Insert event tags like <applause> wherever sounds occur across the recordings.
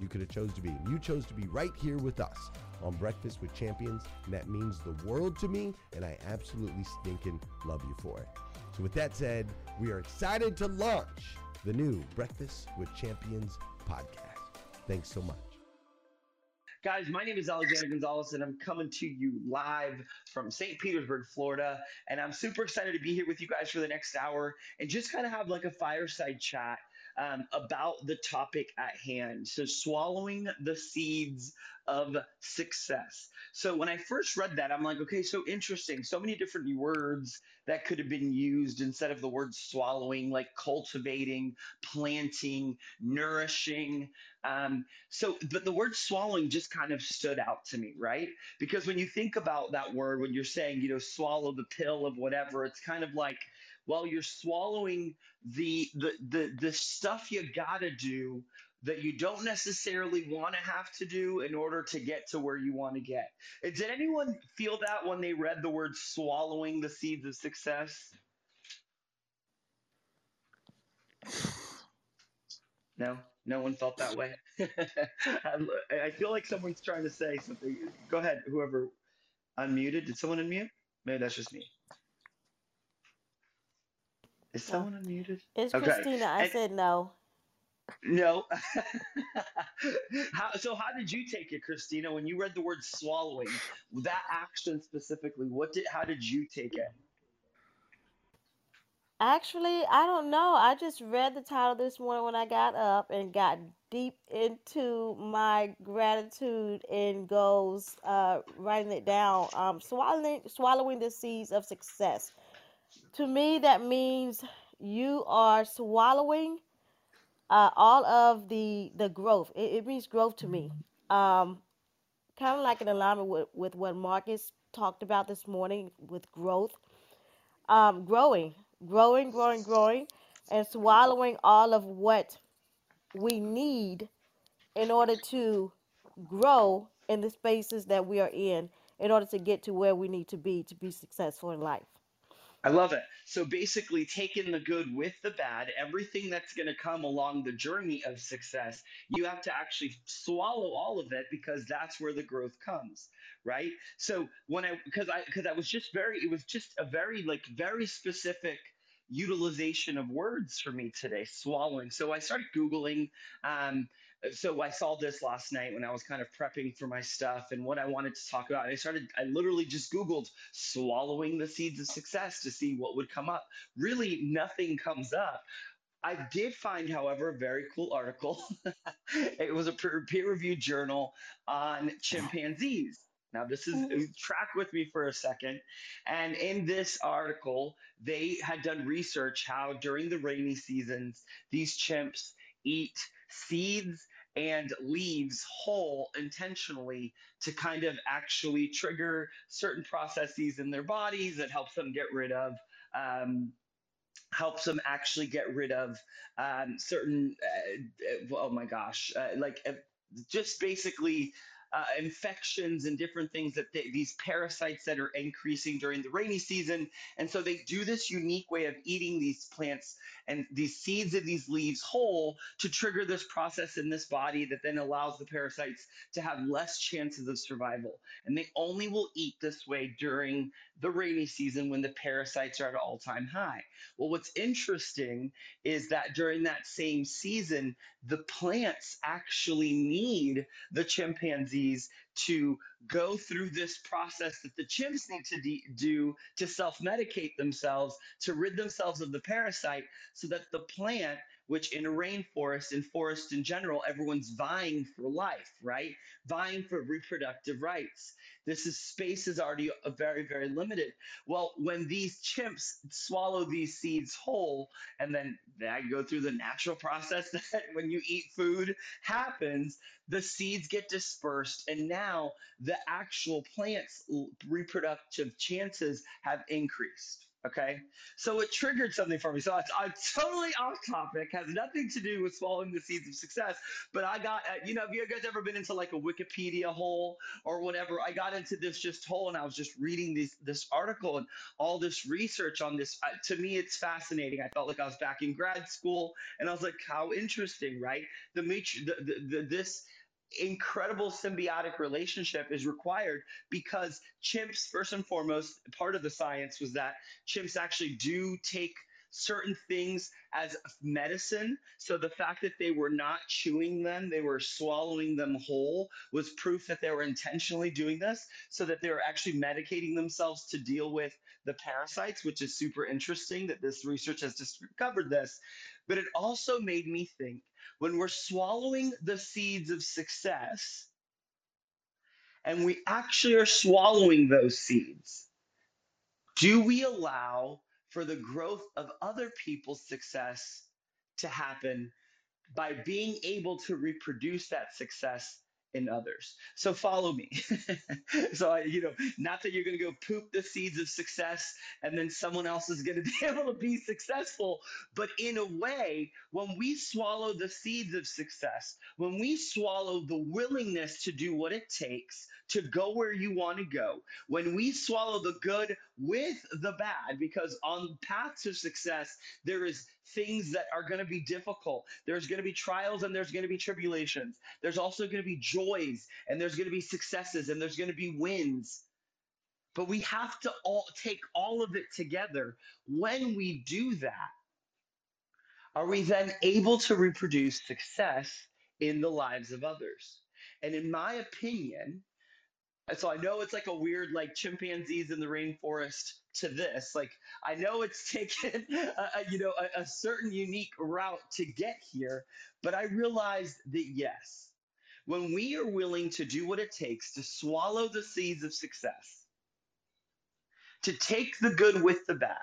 you could have chose to be. You chose to be right here with us on Breakfast with Champions, and that means the world to me, and I absolutely stinking love you for it. So with that said, we are excited to launch the new Breakfast with Champions podcast. Thanks so much. Guys, my name is Alexander Gonzalez, and I'm coming to you live from St. Petersburg, Florida. And I'm super excited to be here with you guys for the next hour and just kind of have like a fireside chat um, about the topic at hand. So, swallowing the seeds of success. So, when I first read that, I'm like, okay, so interesting. So many different words that could have been used instead of the word swallowing, like cultivating, planting, nourishing. Um, so, but the word swallowing just kind of stood out to me, right? Because when you think about that word, when you're saying, you know, swallow the pill of whatever, it's kind of like, while you're swallowing the the the, the stuff you gotta do that you don't necessarily want to have to do in order to get to where you want to get. Did anyone feel that when they read the word swallowing the seeds of success? No, no one felt that way. <laughs> I feel like someone's trying to say something. Go ahead, whoever unmuted. Did someone unmute? Maybe that's just me. Is someone unmuted? It's Okay. Christina. I And- said no. No. <laughs> how, so how did you take it, Christina, when you read the word swallowing? That action specifically, what did how did you take it? Actually, I don't know. I just read the title this morning when I got up and got deep into my gratitude and goals, uh, writing it down. Um, swallowing, swallowing the seeds of success. To me, that means you are swallowing uh, all of the the growth. It, it means growth to me. Um, kind of like an alignment with, with what Marcus talked about this morning with growth. Um, growing, growing, growing, growing, and swallowing all of what we need in order to grow in the spaces that we are in, in order to get to where we need to be to be successful in life. I love it. So basically, taking the good with the bad, everything that's going to come along the journey of success, you have to actually swallow all of it because that's where the growth comes, right? So when I, because I, because I was just very, it was just a very like very specific utilization of words for me today, swallowing. So I started googling. Um, so I saw this last night when I was kind of prepping for my stuff and what I wanted to talk about. I started, I literally just Googled swallowing the seeds of success to see what would come up. Really, nothing comes up. I did find, however, a very cool article. <laughs> it was a peer reviewed journal on chimpanzees. Now, this is Mhm. track with me for a second. And in this article, they had done research how during the rainy seasons, these chimps eat seeds and leaves whole intentionally to kind of actually trigger certain processes in their bodies that helps them get rid of. Um, helps them actually get rid of um, certain uh, oh my gosh uh, like uh, just basically uh, infections and different things that they, these parasites that are increasing during the rainy season and so they do this unique way of eating these plants and these seeds of these leaves whole to trigger this process in this body that then allows the parasites to have less chances of survival. And they only will eat this way during the rainy season when the parasites are at all time high. Well, what's interesting is that during that same season, the plants actually need the chimpanzees to go through this process that the chimps need to de- do to self medicate themselves, to rid themselves of the parasite, so that the plant, which in a rainforest and forest in general, everyone's vying for life, right? Vying for reproductive rights. This is space is already very, very limited. Well, when these chimps swallow these seeds whole, and then they go through the natural process <laughs> that when you eat food happens, the seeds get dispersed, and now the actual plant's reproductive chances have increased. Okay, so it triggered something for me. So it's, I'm totally off topic, has nothing to do with swallowing the seeds of success. But I got, uh, you know, have you guys ever been into like a Wikipedia hole or whatever? I got into this just hole and I was just reading this this article and all this research on this. Uh, to me, it's fascinating. I felt like I was back in grad school, and I was like, how interesting, right? The, the, the, the this incredible symbiotic relationship is required because chimps first and foremost part of the science was that chimps actually do take certain things as medicine. So the fact that they were not chewing them they were swallowing them whole was proof that they were intentionally doing this so that they were actually medicating themselves to deal with the parasites which is super interesting that this research has discovered this. But it also made me think when we're swallowing the seeds of success and we actually are swallowing those seeds, do we allow for the growth of other people's success to happen by being able to reproduce that success in others. So follow me. <laughs> so I, you know, not that you're going to go poop the seeds of success and then someone else is going <laughs> to be able to be successful, but in a way, when we swallow the seeds of success, when we swallow the willingness to do what it takes to go where you want to go, when we swallow the good with the bad, because on paths of success, there is things that are going to be difficult. There's going to be trials and there's going to be tribulations. There's also going to be joys and there's going to be successes and there's going to be wins. But we have to all take all of it together. When we do that, are we then able to reproduce success in the lives of others? And in my opinion, so I know it's like a weird, like chimpanzees in the rainforest to this. Like I know it's <laughs> taken, a, a, you know, a, a certain unique route to get here, but I realized that yes, when we are willing to do what it takes to swallow the seeds of success, to take the good with the bad,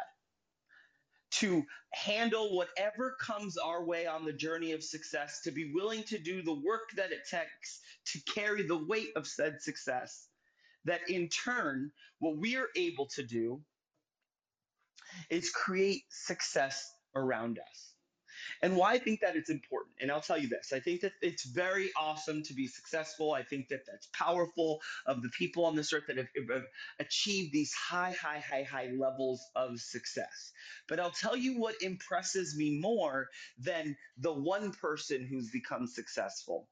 to handle whatever comes our way on the journey of success, to be willing to do the work that it takes to carry the weight of said success, that in turn, what we are able to do is create success around us. And why I think that it's important, and I'll tell you this I think that it's very awesome to be successful. I think that that's powerful of the people on this earth that have, have achieved these high, high, high, high levels of success. But I'll tell you what impresses me more than the one person who's become successful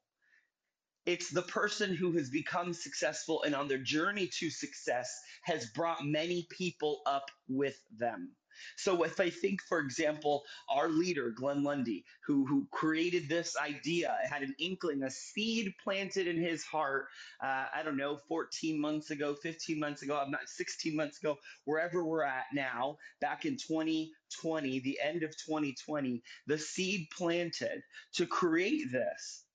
it's the person who has become successful and on their journey to success has brought many people up with them. So if I think, for example, our leader, Glenn Lundy, who, who created this idea, had an inkling, a seed planted in his heart, uh, I don't know, 14 months ago, 15 months ago, I'm not 16 months ago, wherever we're at now, back in 2020, the end of 2020, the seed planted to create this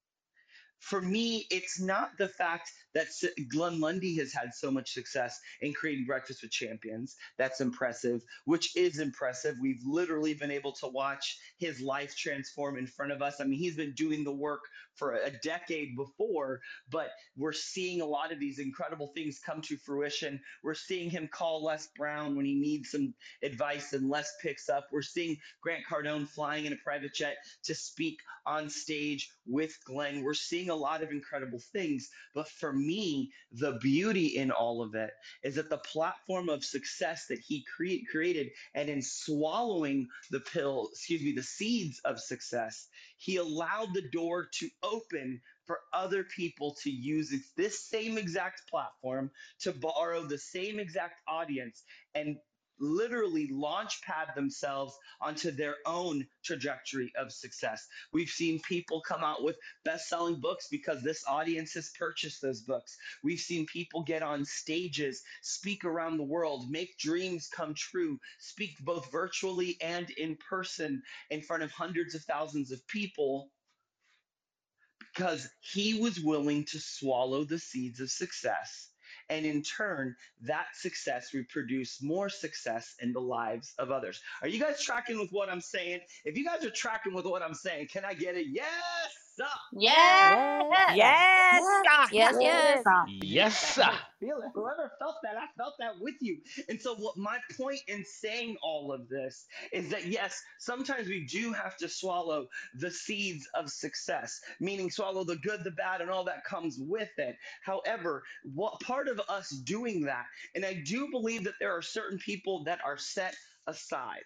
for me, it's not the fact that Glenn Lundy has had so much success in creating Breakfast with Champions. That's impressive, which is impressive. We've literally been able to watch his life transform in front of us. I mean, he's been doing the work for a decade before, but we're seeing a lot of these incredible things come to fruition. We're seeing him call Les Brown when he needs some advice and Les picks up. We're seeing Grant Cardone flying in a private jet to speak on stage with Glenn. We're seeing a lot of incredible things. But for me, the beauty in all of it is that the platform of success that he cre- created and in swallowing the pill, excuse me, the seeds of success, he allowed the door to open for other people to use this same exact platform to borrow the same exact audience and literally launch pad themselves onto their own trajectory of success. We've seen people come out with best selling books because this audience has purchased those books. We've seen people get on stages, speak around the world, make dreams come true, speak both virtually and in person in front of hundreds of thousands of people because he was willing to swallow the seeds of success and in turn, that success reproduce more success in the lives of others. Are you guys tracking with what I'm saying? If you guys are tracking with what I'm saying, can I get it? Yes! Sir. Yes. Yes. Yes. Yes, yes. Yes. Feel it. Whoever felt that, I felt that with you. And so, what my point in saying all of this is that yes, sometimes we do have to swallow the seeds of success, meaning swallow the good, the bad, and all that comes with it. However, what part of us doing that, and I do believe that there are certain people that are set aside.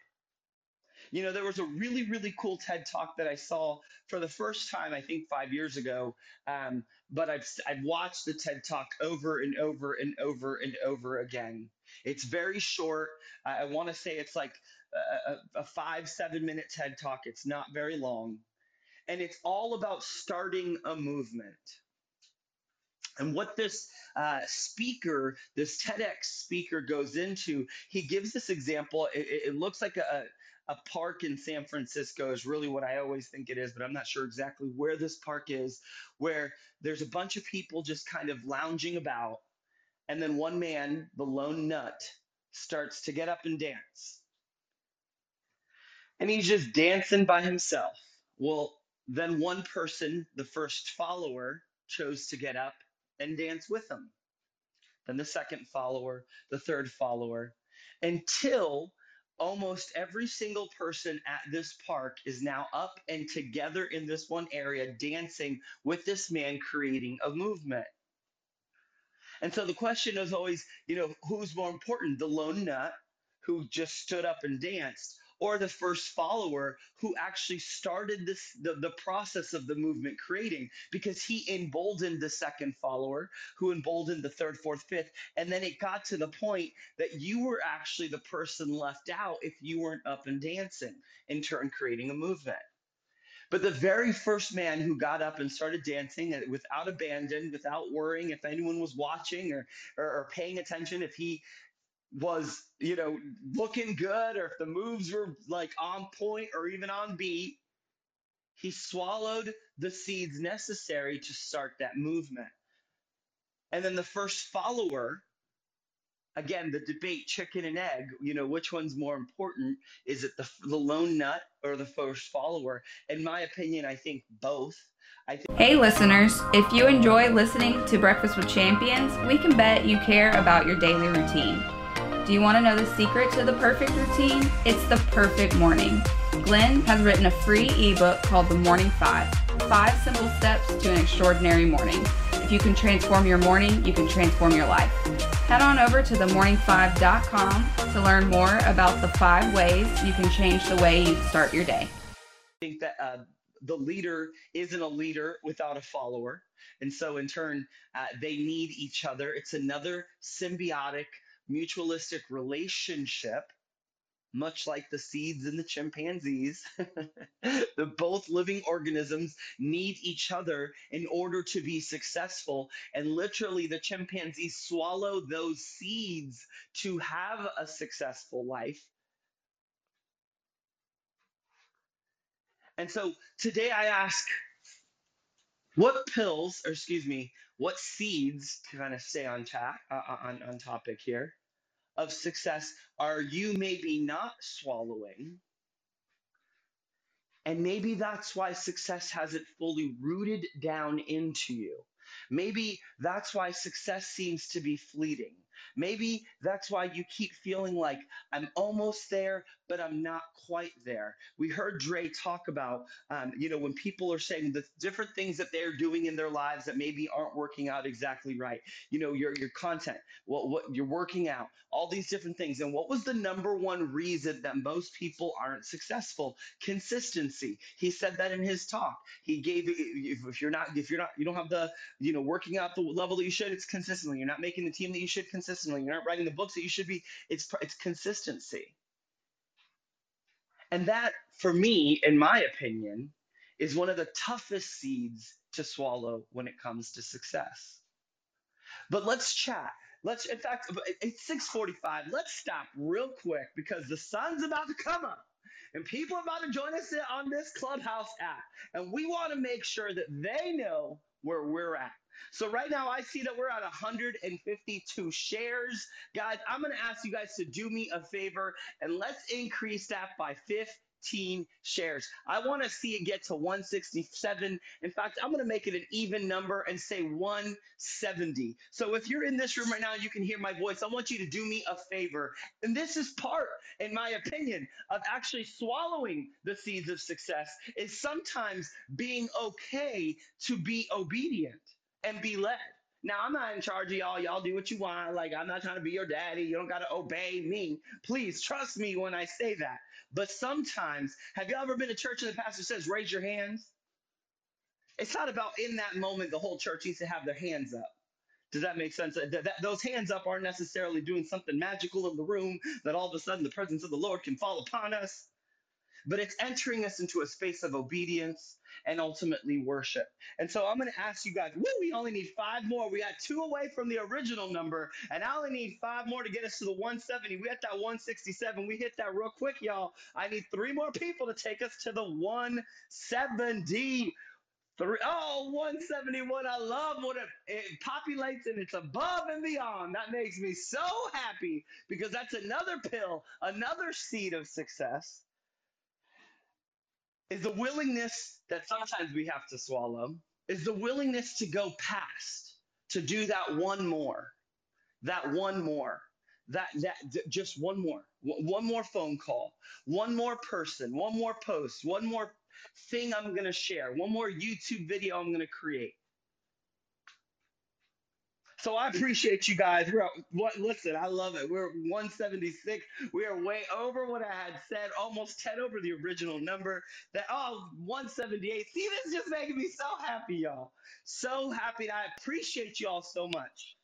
You know, there was a really, really cool TED talk that I saw for the first time, I think five years ago. Um, but I've, I've watched the TED talk over and over and over and over again. It's very short. I, I want to say it's like a, a, five, seven minute TED talk. It's not very long. And it's all about starting a movement. And what this uh, speaker, this TEDx speaker goes into, he gives this example. It, it looks like a, a park in San Francisco is really what I always think it is, but I'm not sure exactly where this park is, where there's a bunch of people just kind of lounging about. And then one man, the lone nut, starts to get up and dance. And he's just dancing by himself. Well, then one person, the first follower, chose to get up and dance with him. Then the second follower, the third follower, until almost every single person at this park is now up and together in this one area dancing with this man creating a movement. And so the question is always, you know, who's more important, the lone nut who just stood up and danced, or the first follower who actually started this the, the process of the movement creating because he emboldened the second follower who emboldened the third fourth fifth and then it got to the point that you were actually the person left out if you weren't up and dancing in turn creating a movement. But the very first man who got up and started dancing uh, without abandon, without worrying if anyone was watching or, or, or paying attention, if he was, you know, looking good or if the moves were like on point or even on beat, he swallowed the seeds necessary to start that movement. And then the first follower again, the debate chicken and egg, you know, which one's more important? Is it the, the lone nut or the first follower? In my opinion, I think both. I think- hey, listeners, if you enjoy listening to Breakfast with Champions, we can bet you care about your daily routine. Do you want to know the secret to the perfect routine? It's the perfect morning. Glenn has written a free ebook called The Morning Five Five Simple Steps to an Extraordinary Morning. If you can transform your morning, you can transform your life. Head on over to themorning5.com to learn more about the five ways you can change the way you start your day. I think that uh, the leader isn't a leader without a follower. And so, in turn, uh, they need each other. It's another symbiotic, mutualistic relationship much like the seeds and the chimpanzees, <laughs> the both living organisms need each other in order to be successful. And literally, the chimpanzees swallow those seeds to have a successful life. And so today I ask, what pills, or excuse me, what seeds, to kind of stay on, ta- uh, uh, on, on topic here, of success are you maybe not swallowing? And maybe that's why success hasn't fully rooted down into you. Maybe that's why success seems to be fleeting. Maybe that's why you keep feeling like I'm almost there, but I'm not quite there. We heard Dre talk about, um, you know, when people are saying the different things that they're doing in their lives that maybe aren't working out exactly right. You know, your your content, what what you're working out, all these different things. And what was the number one reason that most people aren't successful? Consistency. He said that in his talk. He gave if, if you're not if you're not you don't have the you know working out the level that you should, it's consistently. You're not making the team that you should consistently. You're not writing the books that you should be. It's it's consistency. And that, for me, in my opinion, is one of the toughest seeds to swallow when it comes to success. But let's chat. Let's, in fact, it's 6:45. Let's stop real quick because the sun's about to come up, and people are about to join us on this Clubhouse app, and we want to make sure that they know where we're at. So right now I see that we're at 152 shares. Guys, I'm going to ask you guys to do me a favor and let's increase that by 15 shares. I want to see it get to 167. In fact, I'm going to make it an even number and say 170. So if you're in this room right now, and you can hear my voice. I want you to do me a favor. And this is part, in my opinion, of actually swallowing the seeds of success is sometimes being okay to be obedient and be led. Now, I'm not in charge of y'all. Y'all do what you want. Like, I'm not trying to be your daddy. You don't got to obey me. Please trust me when I say that. But sometimes, have you ever been to church and the pastor says, raise your hands? It's not about in that moment, the whole church needs to have their hands up. Does that make sense? That, those hands up aren't necessarily doing something magical in the room that all of a sudden the presence of the Lord can fall upon us but it's entering us into a space of obedience and ultimately worship. And so I'm going to ask you guys, woo, we only need five more. We got two away from the original number, and I only need five more to get us to the 170. We hit that 167. We hit that real quick, y'all. I need three more people to take us to the 170. Three, oh, 171. I love what it, it populates and it's above and beyond. That makes me so happy because that's another pill, another seed of success is the willingness that sometimes we have to swallow, is the willingness to go past, to do that one more, that one more, that that just one more, one more phone call, one more person, one more post, one more thing I'm going to share, one more YouTube video I'm going to create. So I appreciate you guys. We're what? Listen, I love it. We're 176. We are way over what I had said, almost 10 over the original number. That oh, 178. See, this is just making me so happy, y'all. So happy. I appreciate y'all so much.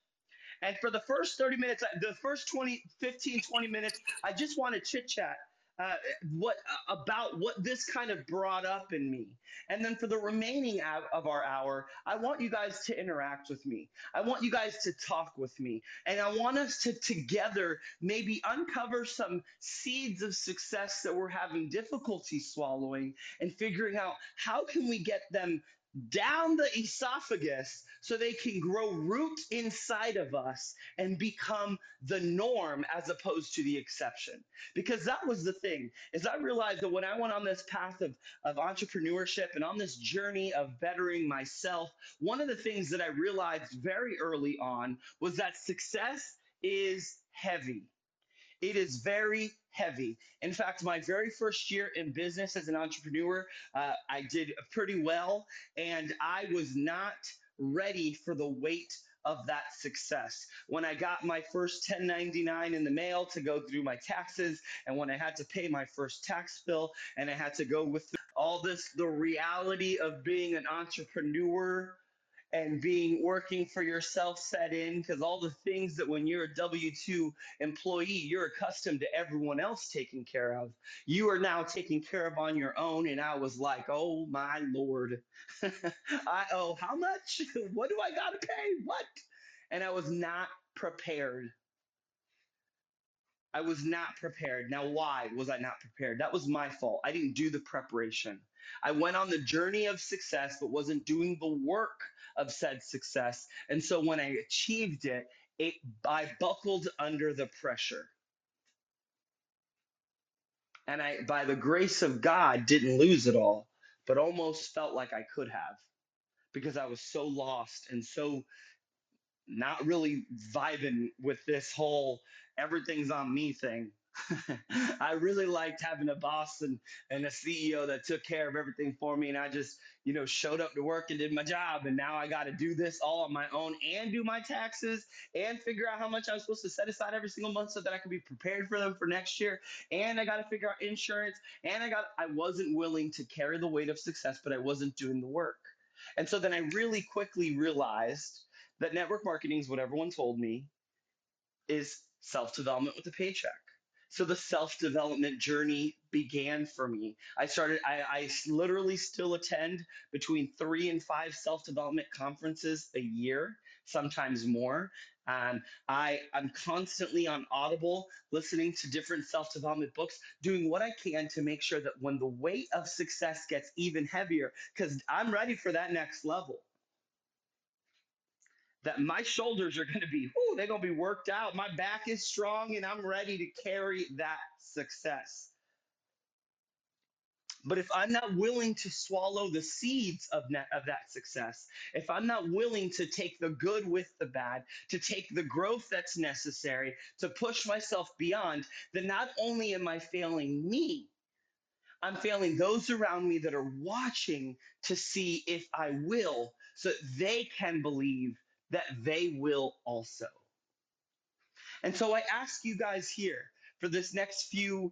And for the first 30 minutes, the first 20, 15, 20 minutes, I just want to chit chat uh, what uh, about what this kind of brought up in me. And then for the remaining of our hour, I want you guys to interact with me. I want you guys to talk with me. And I want us to together maybe uncover some seeds of success that we're having difficulty swallowing and figuring out how can we get them down the esophagus so they can grow root inside of us and become the norm as opposed to the exception. Because that was the thing is i realized that when i went on this path of, of entrepreneurship and on this journey of bettering myself one of the things that i realized very early on was that success is heavy it is very heavy. In fact, my very first year in business as an entrepreneur, uh, I did pretty well, and I was not ready for the weight of that success. When I got my first 1099 in the mail to go through my taxes, and when I had to pay my first tax bill, and I had to go with all this, the reality of being an entrepreneur and being working for yourself set in because all the things that when you're a W 2 employee, you're accustomed to everyone else taking care of, you are now taking care of on your own. And I was like, oh my Lord, <laughs> I owe how much? <laughs> what do I got to pay? What? And I was not prepared. I was not prepared. Now, why was I not prepared? That was my fault. I didn't do the preparation. I went on the journey of success, but wasn't doing the work of said success. And so when I achieved it, it I buckled under the pressure. And I, by the grace of God, didn't lose it all, but almost felt like I could have because I was so lost and so not really vibing with this whole everything's on me thing. <laughs> I really liked having a boss and, and a CEO that took care of everything for me. And I just, you know, showed up to work and did my job. And now I got to do this all on my own and do my taxes and figure out how much I'm supposed to set aside every single month so that I can be prepared for them for next year. And I got to figure out insurance. And I got, I wasn't willing to carry the weight of success, but I wasn't doing the work. And so then I really quickly realized that network marketing is what everyone told me is self development with a paycheck. So the self development journey began for me. I started, I, I literally still attend between three and five self development conferences a year, sometimes more. Um, I, I'm constantly on Audible listening to different self development books, doing what I can to make sure that when the weight of success gets even heavier, because I'm ready for that next level that my shoulders are going to be, ooh, they're going to be worked out. My back is strong and I'm ready to carry that success. But if I'm not willing to swallow the seeds of, that of that success, if I'm not willing to take the good with the bad, to take the growth that's necessary, to push myself beyond, then not only am I failing me, I'm failing those around me that are watching to see if I will, so they can believe that they will also. And so I ask you guys here for this next few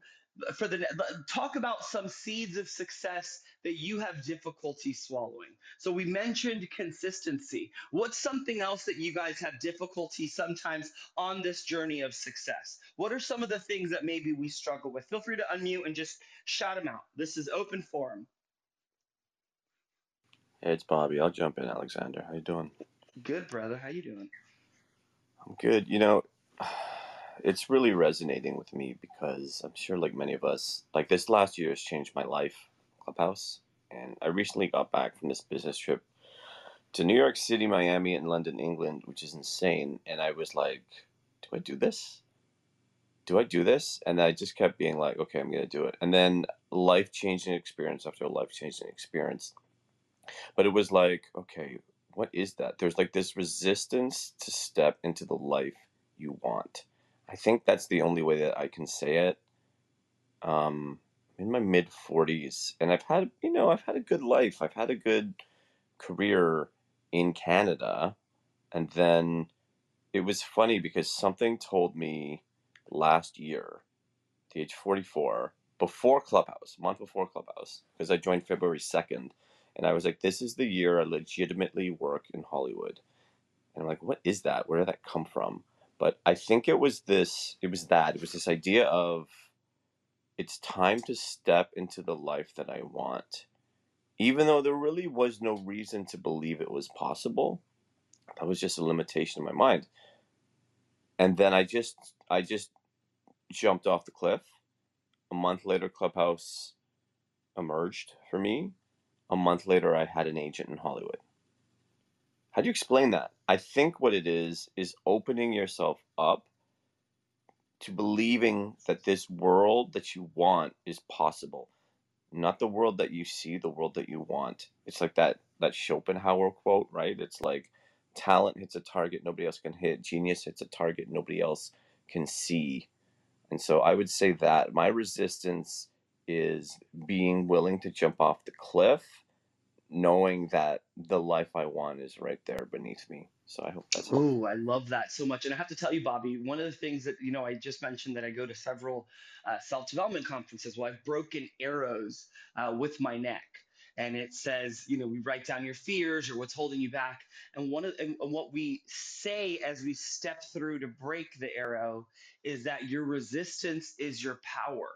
for the talk about some seeds of success that you have difficulty swallowing. So we mentioned consistency. What's something else that you guys have difficulty sometimes on this journey of success? What are some of the things that maybe we struggle with? Feel free to unmute and just shout them out. This is open forum. Hey, it's Bobby. I'll jump in, Alexander. How you doing? Good, brother. How you doing? I'm good. You know, it's really resonating with me because I'm sure, like many of us, like this last year has changed my life, Clubhouse. And I recently got back from this business trip to New York City, Miami, and London, England, which is insane. And I was like, do I do this? Do I do this? And I just kept being like, okay, I'm going to do it. And then life changing experience after life changing experience. But it was like, okay, what is that? There's like this resistance to step into the life you want. I think that's the only way that I can say it. Um, in my mid 40s, and I've had, you know, I've had a good life. I've had a good career in Canada, and then it was funny because something told me last year, the age 44, before Clubhouse, month before Clubhouse, because I joined February 2nd, and I was like, this is the year I legitimately work in Hollywood. And I'm like, what is that? Where did that come from? But I think it was this, it was that, it was this idea of it's time to step into the life that I want. Even though there really was no reason to believe it was possible, that was just a limitation in my mind. And then I just, I just jumped off the cliff. A month later, Clubhouse emerged for me. A month later, I had an agent in Hollywood. How do you explain that? I think what it is is opening yourself up to believing that this world that you want is possible. Not the world that you see, the world that you want. It's like that that Schopenhauer quote, right? It's like talent hits a target nobody else can hit, genius hits a target nobody else can see. And so I would say that my resistance is being willing to jump off the cliff knowing that the life I want is right there beneath me. So I hope that's. Oh, I love that so much. And I have to tell you, Bobby, one of the things that, you know, I just mentioned that I go to several uh, self development conferences. Well, I've broken arrows uh, with my neck. And it says, you know, we write down your fears or what's holding you back. And one of and what we say as we step through to break the arrow is that your resistance is your power.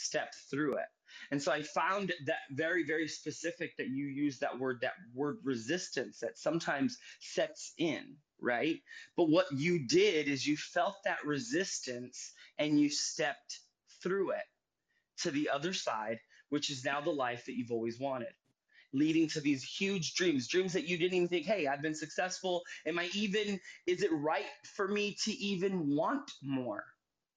Step through it. And so I found that very, very specific that you use that word, that word resistance that sometimes sets in, right? But what you did is you felt that resistance and you stepped through it to the other side, which is now the life that you've always wanted. Leading to these huge dreams, dreams that you didn't even think, hey, I've been successful. Am I even, is it right for me to even want more?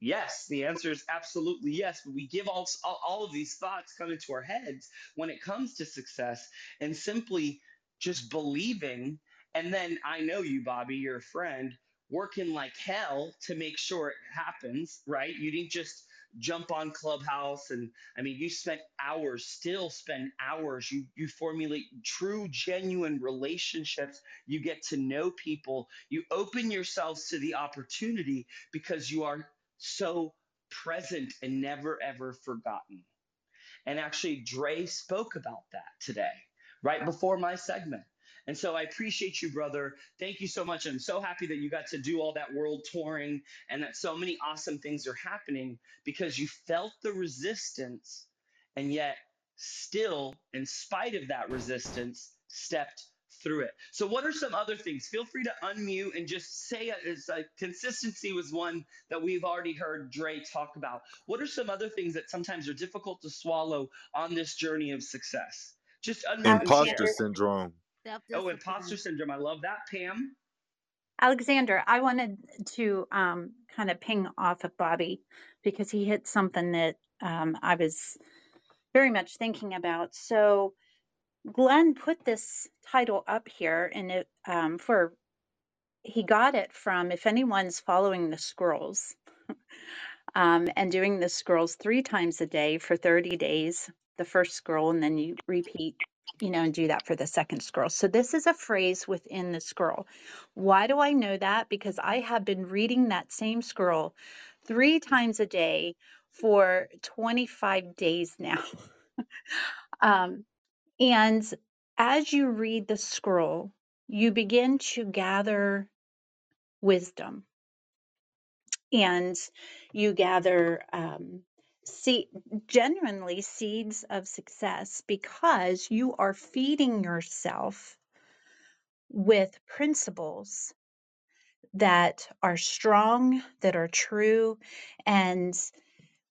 Yes, the answer is absolutely yes. But we give all, all, all of these thoughts come into our heads when it comes to success and simply just believing. And then I know you, Bobby, you're a friend, working like hell to make sure it happens, right? You didn't just jump on Clubhouse and I mean you spent hours, still spend hours. You you formulate true, genuine relationships. You get to know people. You open yourselves to the opportunity because you are so present and never ever forgotten. And actually, Dre spoke about that today, right before my segment. And so I appreciate you, brother. Thank you so much. I'm so happy that you got to do all that world touring and that so many awesome things are happening because you felt the resistance and yet still, in spite of that resistance, stepped through it. So, what are some other things? Feel free to unmute and just say it. It's like consistency was one that we've already heard Dre talk about. What are some other things that sometimes are difficult to swallow on this journey of success? Just unmute Imposter share. syndrome. Oh, imposter syndrome. I love that, Pam. Alexander, I wanted to um, kind of ping off of Bobby because he hit something that um, I was very much thinking about. So, Glenn put this title up here, and it um, for he got it from if anyone's following the scrolls <laughs> um, and doing the scrolls three times a day for 30 days, the first scroll, and then you repeat, you know, and do that for the second scroll. So this is a phrase within the scroll. Why do I know that? Because I have been reading that same scroll three times a day for 25 days now. <laughs> um, and as you read the scroll, you begin to gather wisdom. And you gather um, see genuinely seeds of success because you are feeding yourself with principles that are strong that are true. And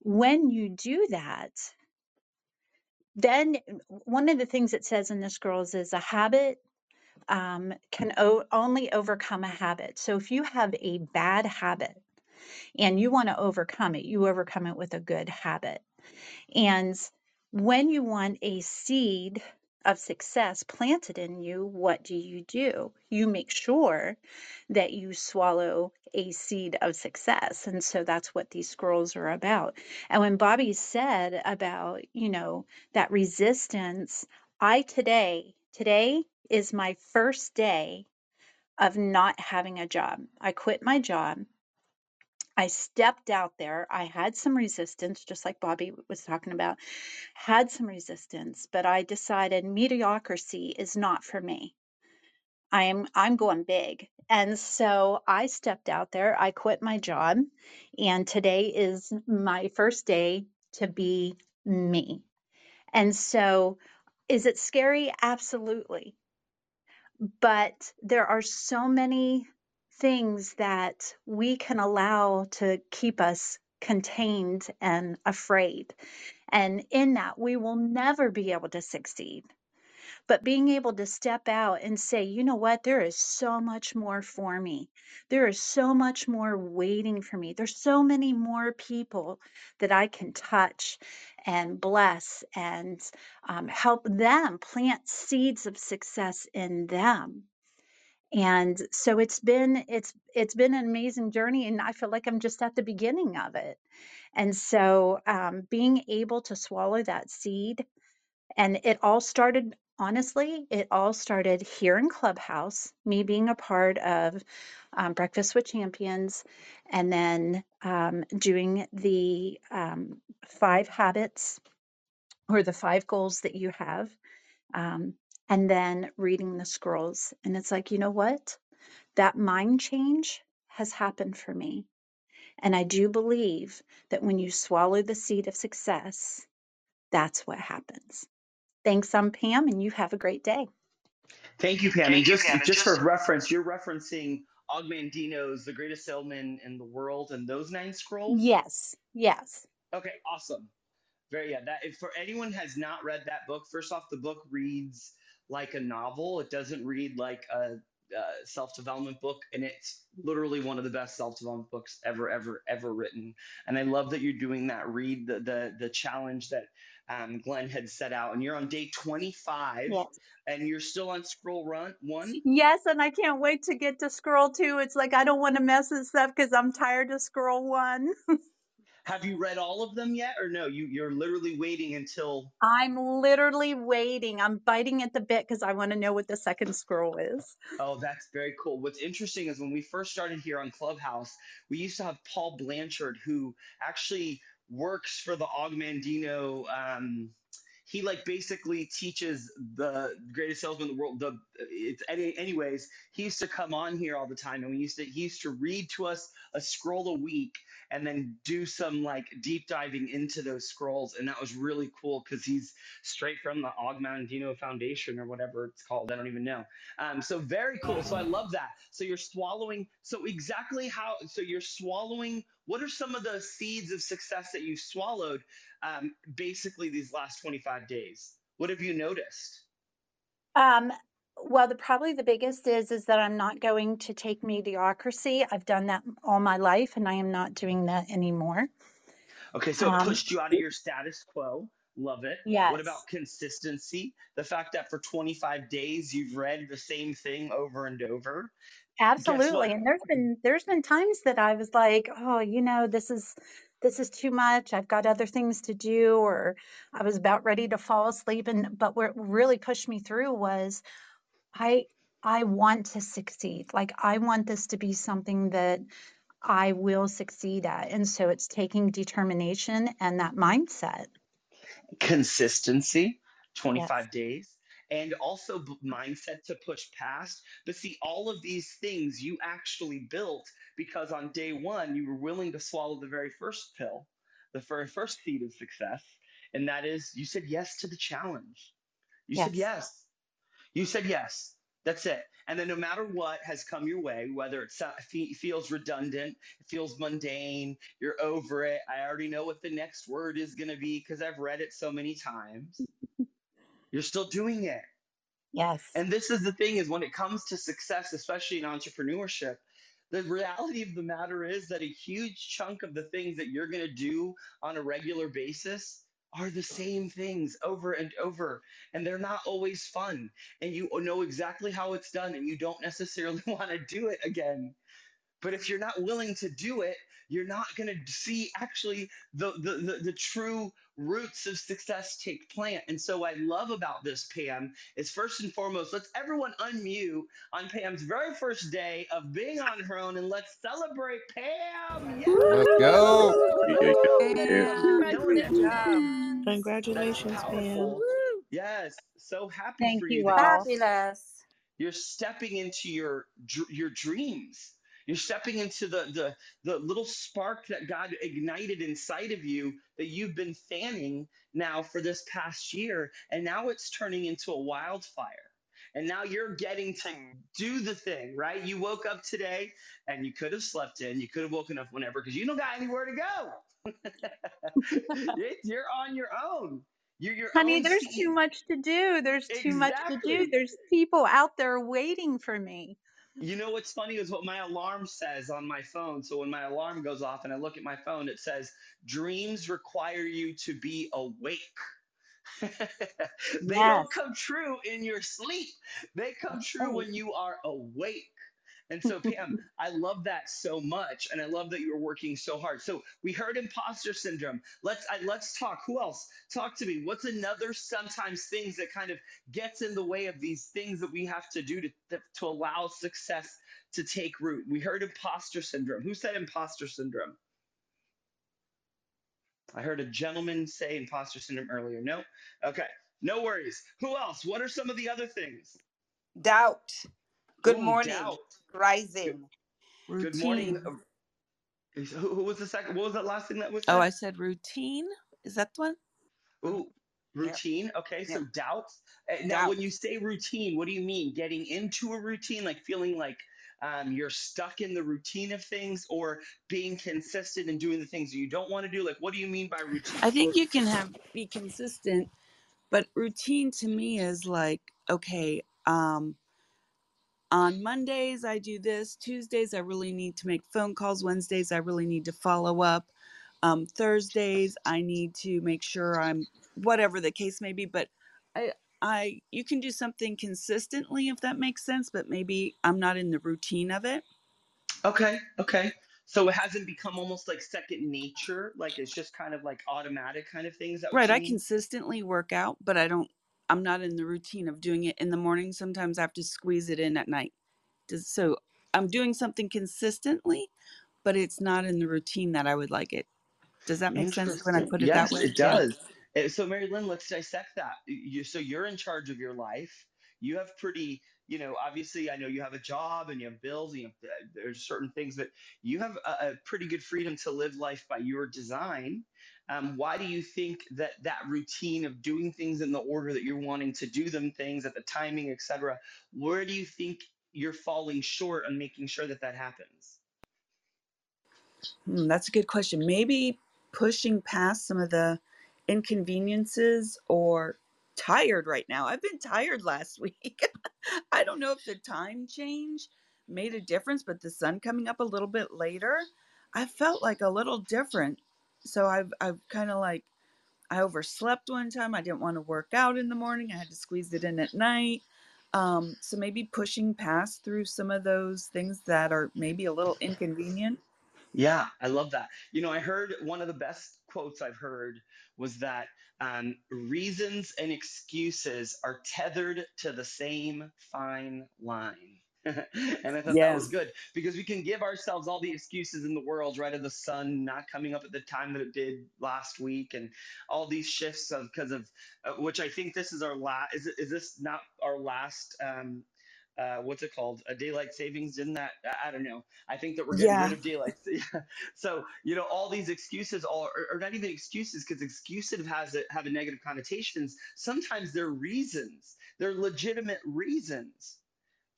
when you do that then one of the things it says in this scrolls is a habit um, can o- only overcome a habit so if you have a bad habit and you want to overcome it, you overcome it with a good habit. And when you want a seed of success planted in you, what do you do? You make sure that you swallow a seed of success. And so that's what these scrolls are about. And when Bobby said about, you know, that resistance, I today, today is my first day of not having a job. I quit my job. I stepped out there. I had some resistance, just like Bobby was talking about, had some resistance, but I decided mediocrity is not for me. I'm I'm going big. And so I stepped out there. I quit my job, and today is my first day to be me. And so is it scary? Absolutely. But there are so many things that we can allow to keep us contained and afraid. And in that, we will never be able to succeed. But being able to step out and say, you know what, there is so much more for me. There is so much more waiting for me. There's so many more people that I can touch and bless and um, help them plant seeds of success in them and so it's been it's it's been an amazing journey and i feel like i'm just at the beginning of it. And so um, being able to swallow that seed and it all started honestly it all started here in clubhouse me being a part of um, breakfast with champions and then um, doing the um, five habits or the five goals that you have um, and then reading the scrolls and it's like you know what that mind change has happened for me. And I do believe that when you swallow the seed of success, that's what happens. Thanks, I'm Pam, and you have a great day. Thank you, Pam. And just just for reference, you're referencing Og Mandino's The Greatest Salesman in the World and those nine scrolls? Yes, yes. Okay, awesome. Very yeah. That if for anyone has not read that book, first off, the book reads like a novel. It doesn't read like a uh, self development book, and it's literally one of the best self development books ever, ever, ever written. And I love that you're doing that. Read the the the challenge that um, Glenn had set out, and you're on day 25, yes. and you're still on scroll run one. Yes, and I can't wait to get to scroll two. It's like I don't want to mess this up because I'm tired of scroll one. <laughs> Have you read all of them yet, or no? You you're literally waiting until. I'm literally waiting. I'm biting at the bit because I want to know what the second scroll is. Oh, that's very cool. What's interesting is when we first started here on Clubhouse, we used to have Paul Blanchard, who actually works for the Og Mandino um, he like basically teaches the greatest salesman in the world. The it's any, anyways. He used to come on here all the time, and we used to he used to read to us a scroll a week, and then do some like deep diving into those scrolls, and that was really cool because he's straight from the Og Foundation or whatever it's called. I don't even know. Um, so very cool. So I love that. So you're swallowing. So exactly how? So you're swallowing. What are some of the seeds of success that you've swallowed? um, basically these last 25 days? What have you noticed? Um, well, the probably the biggest is is that I'm not going to take mediocrity. I've done that all my life, and I am not doing that anymore. Okay, so it um, pushed you out of your status quo. Love it. Yeah. What about consistency? The fact that for 25 days you've read the same thing over and over. Absolutely. And there's been there's been times that I was like, oh, you know, this is this is too much. I've got other things to do, or I was about ready to fall asleep. And but what really pushed me through was I I want to succeed. Like I want this to be something that I will succeed at. And so it's taking determination and that mindset. Consistency, 25 yes. days and also mindset to push past. But see, all of these things you actually built because on day one, you were willing to swallow the very first pill, the very first seed of success. And that is, you said yes to the challenge. You yes. said yes. You said yes. That's it. And then no matter what has come your way, whether it uh, feels redundant, it feels mundane, you're over it. I already know what the next word is going to be because I've read it so many times. <laughs> You're still doing it. Yes. And this is the thing is when it comes to success, especially in entrepreneurship, the reality of the matter is that a huge chunk of the things that you're going to do on a regular basis are the same things over and over and they're not always fun and you know exactly how it's done and you don't necessarily <laughs> want to do it again But if you're not willing to do it, you're not going to see actually the, the, the, the true roots of success take plant. And so what I love about this, Pam, is first and foremost, let's everyone unmute on Pam's very first day of being on her own and let's celebrate Pam. Let's go. Congratulations, Pam. Yes, so happy Thank for you you. all. that Fabulous. You're stepping into your your dreams. You're stepping into the, the the little spark that God ignited inside of you that you've been fanning now for this past year, and now it's turning into a wildfire. And now you're getting to do the thing, right? You woke up today and you could have slept in, you could have woken up whenever because you don't got anywhere to go. <laughs> You're on your own. You're your Honey, there's too much to do. There's too much to do. There's people out there waiting for me. You know what's funny is what my alarm says on my phone. So when my alarm goes off and I look at my phone, it says, Dreams require you to be awake. <laughs> they Yes. don't come true in your sleep, they come true when you are awake. And so, Pam, <laughs> I love that so much, and I love that you're working so hard. So we heard imposter syndrome. Let's I, let's talk. Who else? Talk to me. What's another sometimes things that kind of gets in the way of these things that we have to do to to allow success to take root? We heard imposter syndrome. Who said imposter syndrome? I heard a gentleman say imposter syndrome earlier. No. Okay. No worries. Who else? What are some of the other things? Doubt. Good Ooh, morning. doubt. Rising. Good morning. Routine. Uh, Who, who was the second? What was that last thing that was Oh. I said routine. Is that the one? Ooh, routine. Okay, so Yep. doubts. Uh, Now, when you say routine, what do you mean? Getting into a routine, like feeling like um, you're stuck in the routine of things, or being consistent and doing the things that you don't want to do? Like, what do you mean by routine? I think you can have be consistent, but routine to me is like, okay, um, on Mondays I do this, Tuesdays I really need to make phone calls, Wednesdays I really need to follow up. Um, Thursdays I need to make sure I'm whatever the case may be, but I I you can do something consistently if that makes sense, but maybe I'm not in the routine of it. Okay, okay. So it hasn't become almost like second nature, like it's just kind of like automatic kind of thing. Is that what Right, I mean? consistently work out, but I don't I'm not in the routine of doing it in the morning. Sometimes I have to squeeze it in at night. So I'm doing something consistently, but it's not in the routine that I would like it. Does that make sense when I put it that Yes, way? it does. Uh, So, Mary Lynn, let's dissect that. You, so you're in charge of your life. You have pretty, you know, obviously, I know you have a job and you have bills and you have, uh, there's certain things, but you have a, a pretty good freedom to live life by your design. Um, why do you think that that routine of doing things in the order that you're wanting to do them, things at the timing, et cetera, where do you think you're falling short on making sure that that happens? Hmm, that's a good question. Maybe pushing past some of the inconveniences or tired right now. I've been tired last <laughs> week. I don't know if the time change made a difference, but the sun coming up a little bit later, I felt like a little different. So I've I've kind of like I overslept one time. I didn't want to work out in the morning. I had to squeeze it in at night. Um, so maybe pushing past through some of those things that are maybe a little inconvenient. Yeah, I love that. You know, I heard one of the best quotes I've heard was that um, reasons and excuses are tethered to the same fine line. <laughs> and I thought that was good because we can give ourselves all the excuses in the world, right? Of the sun not coming up at the time that it did last week, and all these shifts of because of uh, which I think this is our last. Is is this not our last? Um, uh, what's it called? A daylight savings? Didn't that? I don't know. I think that we're getting rid of daylight. <laughs> so you know, all these excuses, all or, or not even excuses, because excuses has a, have a negative connotations. Sometimes they're reasons. They're legitimate reasons,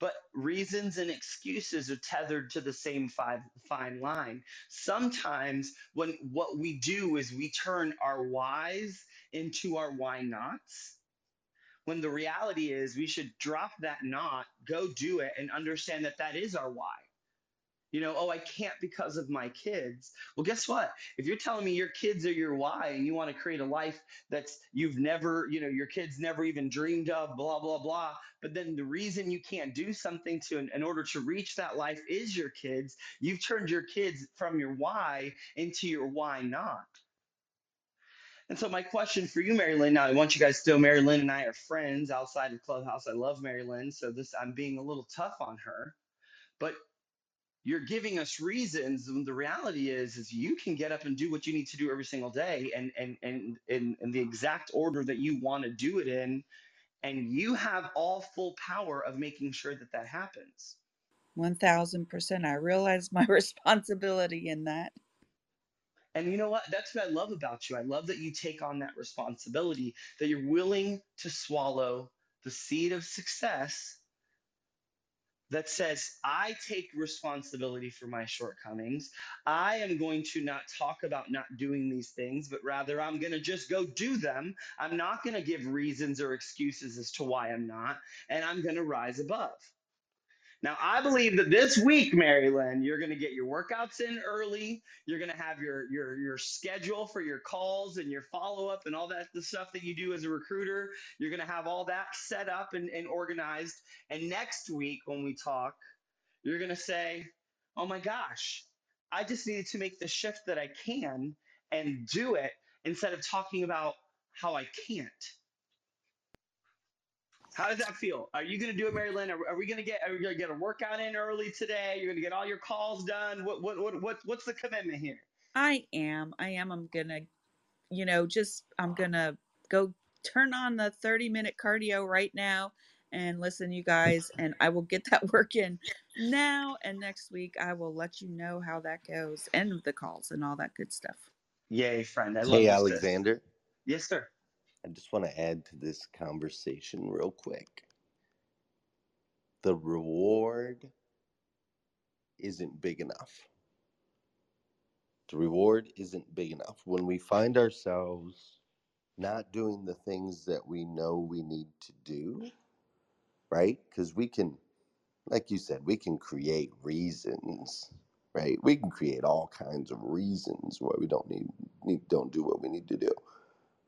but reasons and excuses are tethered to the same five, fine line. Sometimes when what we do is we turn our whys into our why nots when the reality is we should drop that knot, go do it, and understand that that is our why. You know, oh, I can't because of my kids. Well, guess what? If you're telling me your kids are your why and you want to create a life that's you've never, you know, your kids never even dreamed of, blah, blah, blah. But then the reason you can't do something to in, order to reach that life is your kids. You've turned your kids from your why into your why not. And so my question for you, Mary Lynn, now I want you guys to know Mary Lynn and I are friends outside of Clubhouse. I love Mary Lynn, so this I'm being a little tough on her. But you're giving us reasons and the reality is is you can get up and do what you need to do every single day and and and in, in the exact order that you want to do it in and you have all full power of making sure that that happens 1000%. I realize my <laughs> responsibility in that. and you know what that's what i love about you i love that you take on that responsibility that you're willing to swallow the seed of success that says, I take responsibility for my shortcomings. I am going to not talk about not doing these things, but rather I'm going to just go do them. I'm not going to give reasons or excuses as to why I'm not, and I'm going to rise above. Now, I believe that this week, Mary Lynn, you're going to get your workouts in early. You're going to have your your your schedule for your calls and your follow up and all that the stuff that you do as a recruiter. You're going to have all that set up and, and organized. And next week, when we talk, you're going to say, "Oh my gosh, I just needed to make the shift that I can and do it instead of talking about how I can't." How does that feel? Are you going to do it, Mary Lynn? Are, are we going to get? Are we going to get a workout in early today? You're going to get all your calls done. What what what what what's the commitment here? I am. I am. I'm going to, you know, just, I'm going to go turn on the 30 minute cardio right now and listen, you guys, and I will get that <laughs> work in now. And next week, I will let you know how that goes and the calls and all that good stuff. Yay, friend! I love Hey, this. sis. Alexander. Yes, sir. I just want to add to this conversation real quick. The reward isn't big enough. The reward isn't big enough. When we find ourselves not doing the things that we know we need to do, right? Because we can, like you said, we can create reasons, right? We can create all kinds of reasons why we don't need, need don't do what we need to do.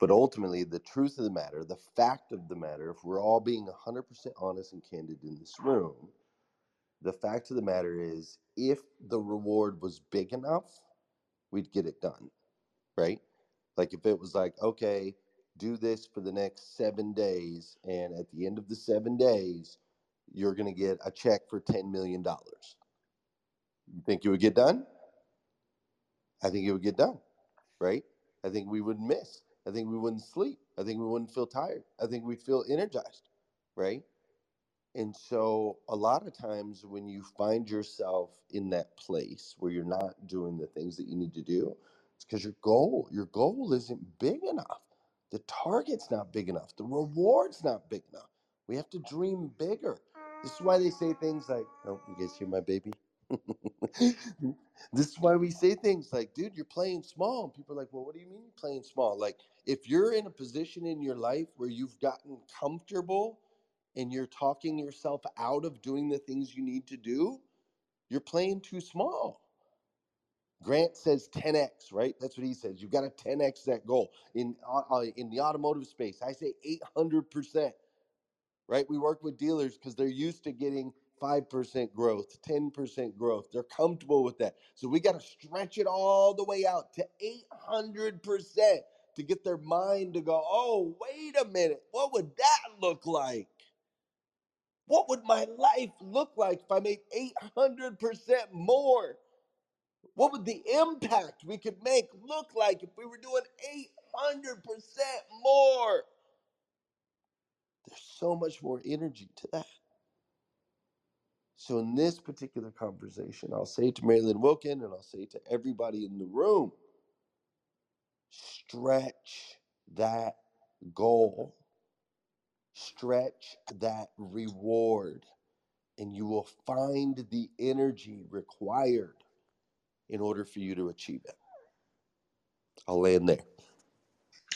But ultimately, the truth of the matter, the fact of the matter, if we're all being 100% honest and candid in this room, the fact of the matter is if the reward was big enough, we'd get it done, right? Like if it was like, okay, do this for the next seven days, and at the end of the seven days, you're going to get a check for $10 million. You think it would get done? I think it would get done, right? I think we would miss. I think we wouldn't sleep. I think we wouldn't feel tired. I think we'd feel energized, right? And so, a lot of times when you find yourself in that place where you're not doing the things that you need to do, it's because your goal, your goal isn't big enough. The target's not big enough. The reward's not big enough. We have to dream bigger. This is why they say things like, "Oh, you guys hear my baby?" <laughs> this is why we say things like, "Dude, you're playing small." And people are like, "Well, what do you mean you're playing small?" Like, if you're in a position in your life where you've gotten comfortable and you're talking yourself out of doing the things you need to do, you're playing too small. Grant says 10x, right? That's what he says. You've got to 10x that goal. In uh, in the automotive space, I say 800%, right? We work with dealers because they're used to getting 5% growth, 10% growth. They're comfortable with that. So we got to stretch it all the way out to 800% to get their mind to go, oh, wait a minute. What would that look like? What would my life look like if I made 800% more? What would the impact we could make look like if we were doing 800% more? There's so much more energy to that. So, in this particular conversation, I'll say to Marilyn Wilkin and I'll say to everybody in the room stretch that goal, stretch that reward, and you will find the energy required in order for you to achieve it. I'll land there.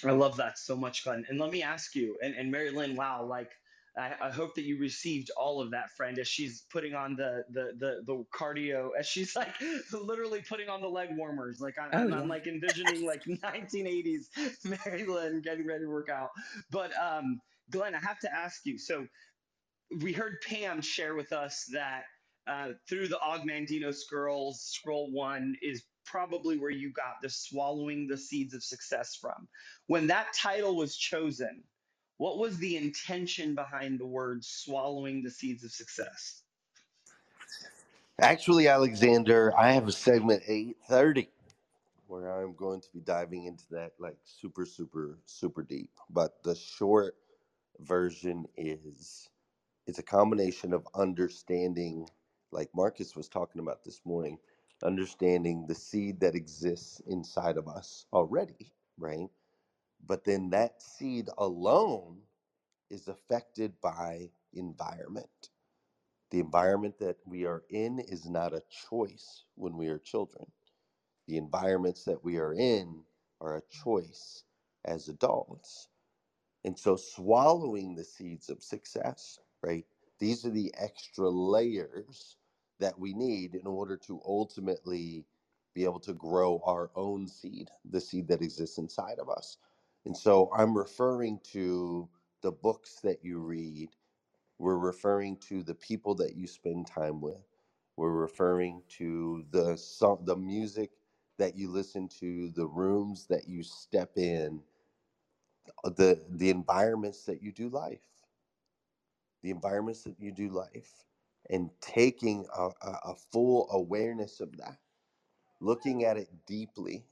I love that so much, Glenn. And let me ask you, and, and Mary Lynn, wow, like I, I hope that you received all of that, friend, as she's putting on the the the, the cardio, as she's like literally putting on the leg warmers. Like I'm, Oh I'm, yeah. I'm like envisioning like 1980s Mary Lynn getting ready to work out. But um, Glenn, I have to ask you. So we heard Pam share with us that uh, through the Og Mandino scrolls, scroll one is probably where you got the swallowing the seeds of success from. When that title was chosen, what was the intention behind the word swallowing the seeds of success? Actually, Alexander, I have a segment 830 where I'm going to be diving into that like super, super, super deep. But the short version is it's a combination of understanding, like Marcus was talking about this morning, understanding the seed that exists inside of us already, right? But then that seed alone is affected by environment. The environment that we are in is not a choice when we are children. The environments that we are in are a choice as adults. And so, swallowing the seeds of success, right? These are the extra layers that we need in order to ultimately be able to grow our own seed, the seed that exists inside of us. And so, I'm referring to the books that you read, we're referring to the people that you spend time with. We're referring to the song, the music that you listen to, the rooms that you step in, uh, the the environments that you do life, the environments that you do life, and taking a, a, a full awareness of that, looking at it deeply,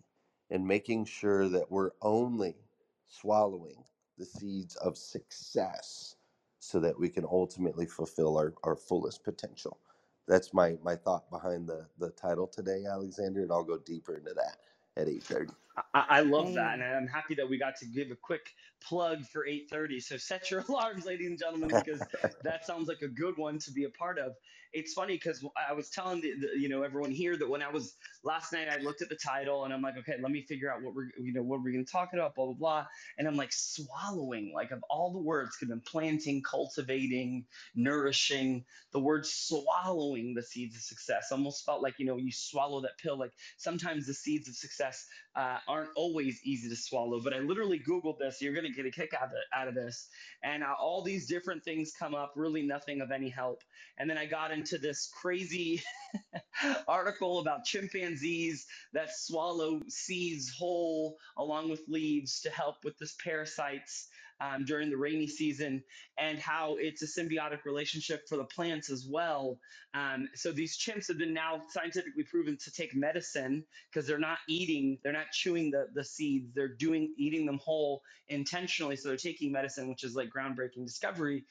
and making sure that we're only swallowing the seeds of success so that we can ultimately fulfill our, our fullest potential. That's my, my thought behind the, the title today, Alexander, and I'll go deeper into that at 8.30. I, I love that, and I'm happy that we got to give a quick plug for 8:30. So set your <laughs> alarms, ladies and gentlemen, because <laughs> that sounds like a good one to be a part of. It's funny because I was telling the, the you know everyone here that when I was last night, I looked at the title and I'm like, okay, let me figure out what we're you know what we're going to talk about, blah blah blah, and I'm like swallowing, like of all the words could have been planting, cultivating, nourishing, the word swallowing the seeds of success almost felt like you know you swallow that pill. Like sometimes the seeds of success uh, aren't always easy to swallow. But I literally Googled this. You're going to get a kick out of, out of this. And uh, all these different things come up, really nothing of any help. And then I got into this crazy <laughs> article about chimpanzees that swallow seeds whole along with leaves to help with this parasites um, during the rainy season and how it's a symbiotic relationship for the plants as well. Um, so these chimps have been now scientifically proven to take medicine because they're not eating, they're not chewing the, the seeds, they're doing eating them whole intentionally. So they're taking medicine, which is like groundbreaking discovery.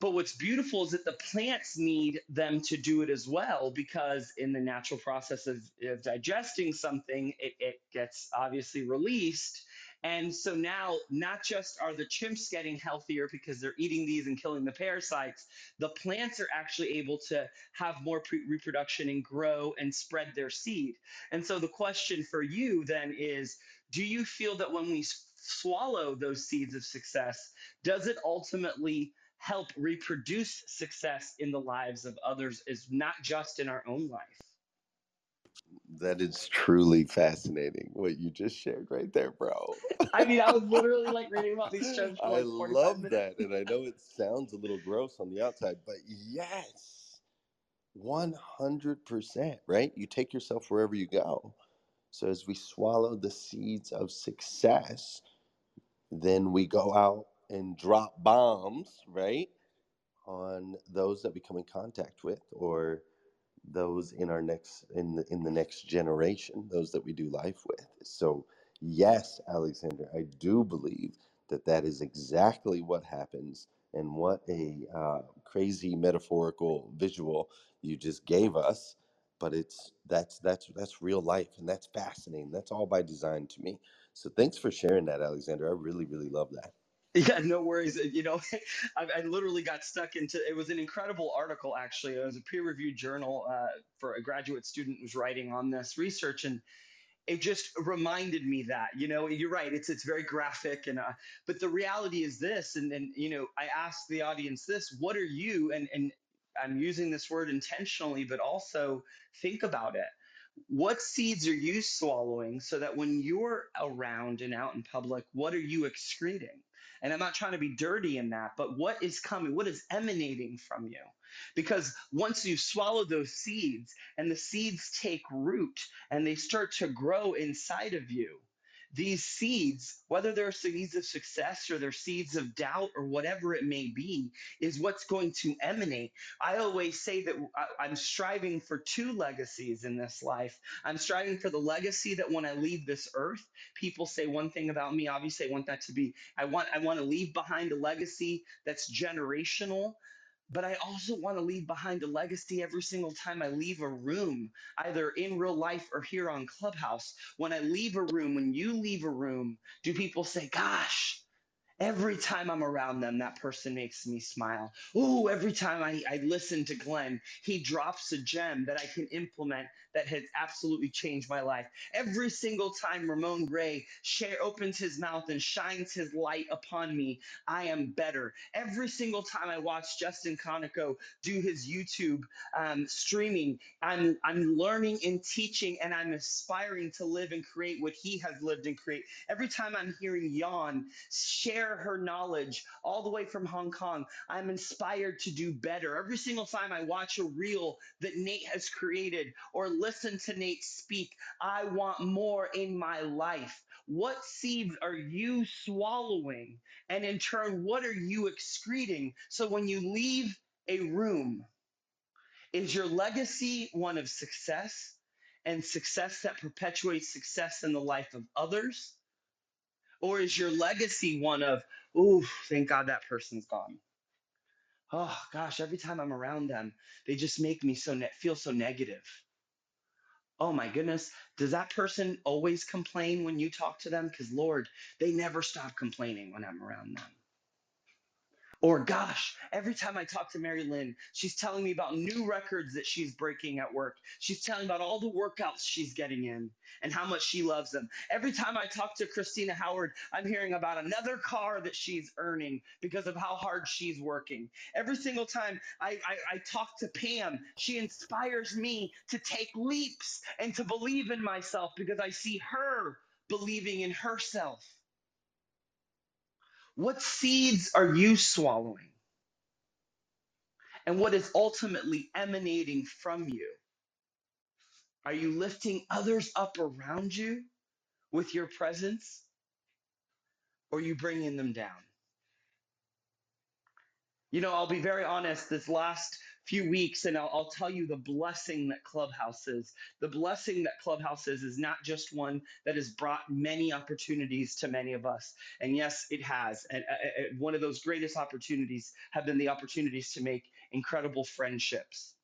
But what's beautiful is that the plants need them to do it as well because in the natural process of, of digesting something, it, it gets obviously released. And so now, not just are the chimps getting healthier because they're eating these and killing the parasites, the plants are actually able to have more pre- reproduction and grow and spread their seed. And so the question for you then is do you feel that when we swallow those seeds of success, does it ultimately help reproduce success in the lives of others, is not just in our own life? That is truly fascinating what you just shared right there, bro. <laughs> I mean, I was literally like <laughs> reading about these chimps for I like 45 love minutes. that. And I know it sounds a little gross on the outside, but yes, 100%, right? You take yourself wherever you go. So as we swallow the seeds of success, then we go out and drop bombs, right? On those that we come in contact with or those in our next in the, in the next generation, those that we do life with. So, yes, Alexander, I do believe that that is exactly what happens, and what a uh, crazy metaphorical visual you just gave us. But it's that's that's that's real life, and that's fascinating. That's all by design to me. So, thanks for sharing that, Alexander. I really really love that. Yeah, no worries. Uh, You know, <laughs> I, I literally got stuck into it. Was an incredible article actually. It was a peer-reviewed journal uh, for a graduate student who was writing on this research, and it just reminded me that you know you're right it's it's very graphic and uh, but the reality is this and and you know i asked the audience this what are you and and i'm using this word intentionally but also think about it what seeds are you swallowing so that when you're around and out in public, what are you excreting? And I'm not trying to be dirty in that, but what is coming? What is emanating from you? Because once you swallow those seeds and the seeds take root and they start to grow inside of you, these seeds, whether they're seeds of success or they're seeds of doubt or whatever it may be, is what's going to emanate. I always say that I- I'm striving for two legacies in this life. I'm striving for the legacy that when I leave this earth, people say one thing about me. Obviously, I want that to be, I want, I want to leave behind a legacy that's generational. But I also want to leave behind a legacy every single time I leave a room, either in real life or here on Clubhouse. When I leave a room, when you leave a room, do people say, Gosh, Every time I'm around them, that person makes me smile. Ooh, every time I, I listen to Glenn, he drops a gem that I can implement that has absolutely changed my life. Every single time Ramon Ray share, opens his mouth and shines his light upon me, I am better. Every single time I watch Justin Conico do his YouTube um, streaming, I'm, I'm learning and teaching and I'm aspiring to live and create what he has lived and create. Every time I'm hearing Yon share her knowledge all the way from Hong Kong. I'm inspired to do better. Every single time I watch a reel that Nate has created or listen to Nate speak, I want more in my life. What seeds are you swallowing? And in turn, what are you excreting? So when you leave a room, is your legacy one of success and success that perpetuates success in the life of others? Or is your legacy one of, oh, thank God that person's gone? Oh gosh, every time I'm around them, they just make me so ne- feel so negative. Oh my goodness, does that person always complain when you talk to them? Because Lord, they never stop complaining when I'm around them. Or gosh, every time I talk to Mary Lynn, she's telling me about new records that she's breaking at work. She's telling about all the workouts she's getting in and how much she loves them. Every time I talk to Christina Howard, I'm hearing about another car that she's earning because of how hard she's working. Every single time I, I, I talk to Pam, she inspires me to take leaps and to believe in myself because I see her believing in herself. What seeds are you swallowing? And what is ultimately emanating from you? Are you lifting others up around you with your presence or are you bringing them down? You know, I'll be very honest, this last few weeks, and I'll, I'll tell you the blessing that Clubhouse is. The blessing that Clubhouse is is not just one that has brought many opportunities to many of us. And yes, it has. And uh, uh, uh, one of those greatest opportunities have been the opportunities to make incredible friendships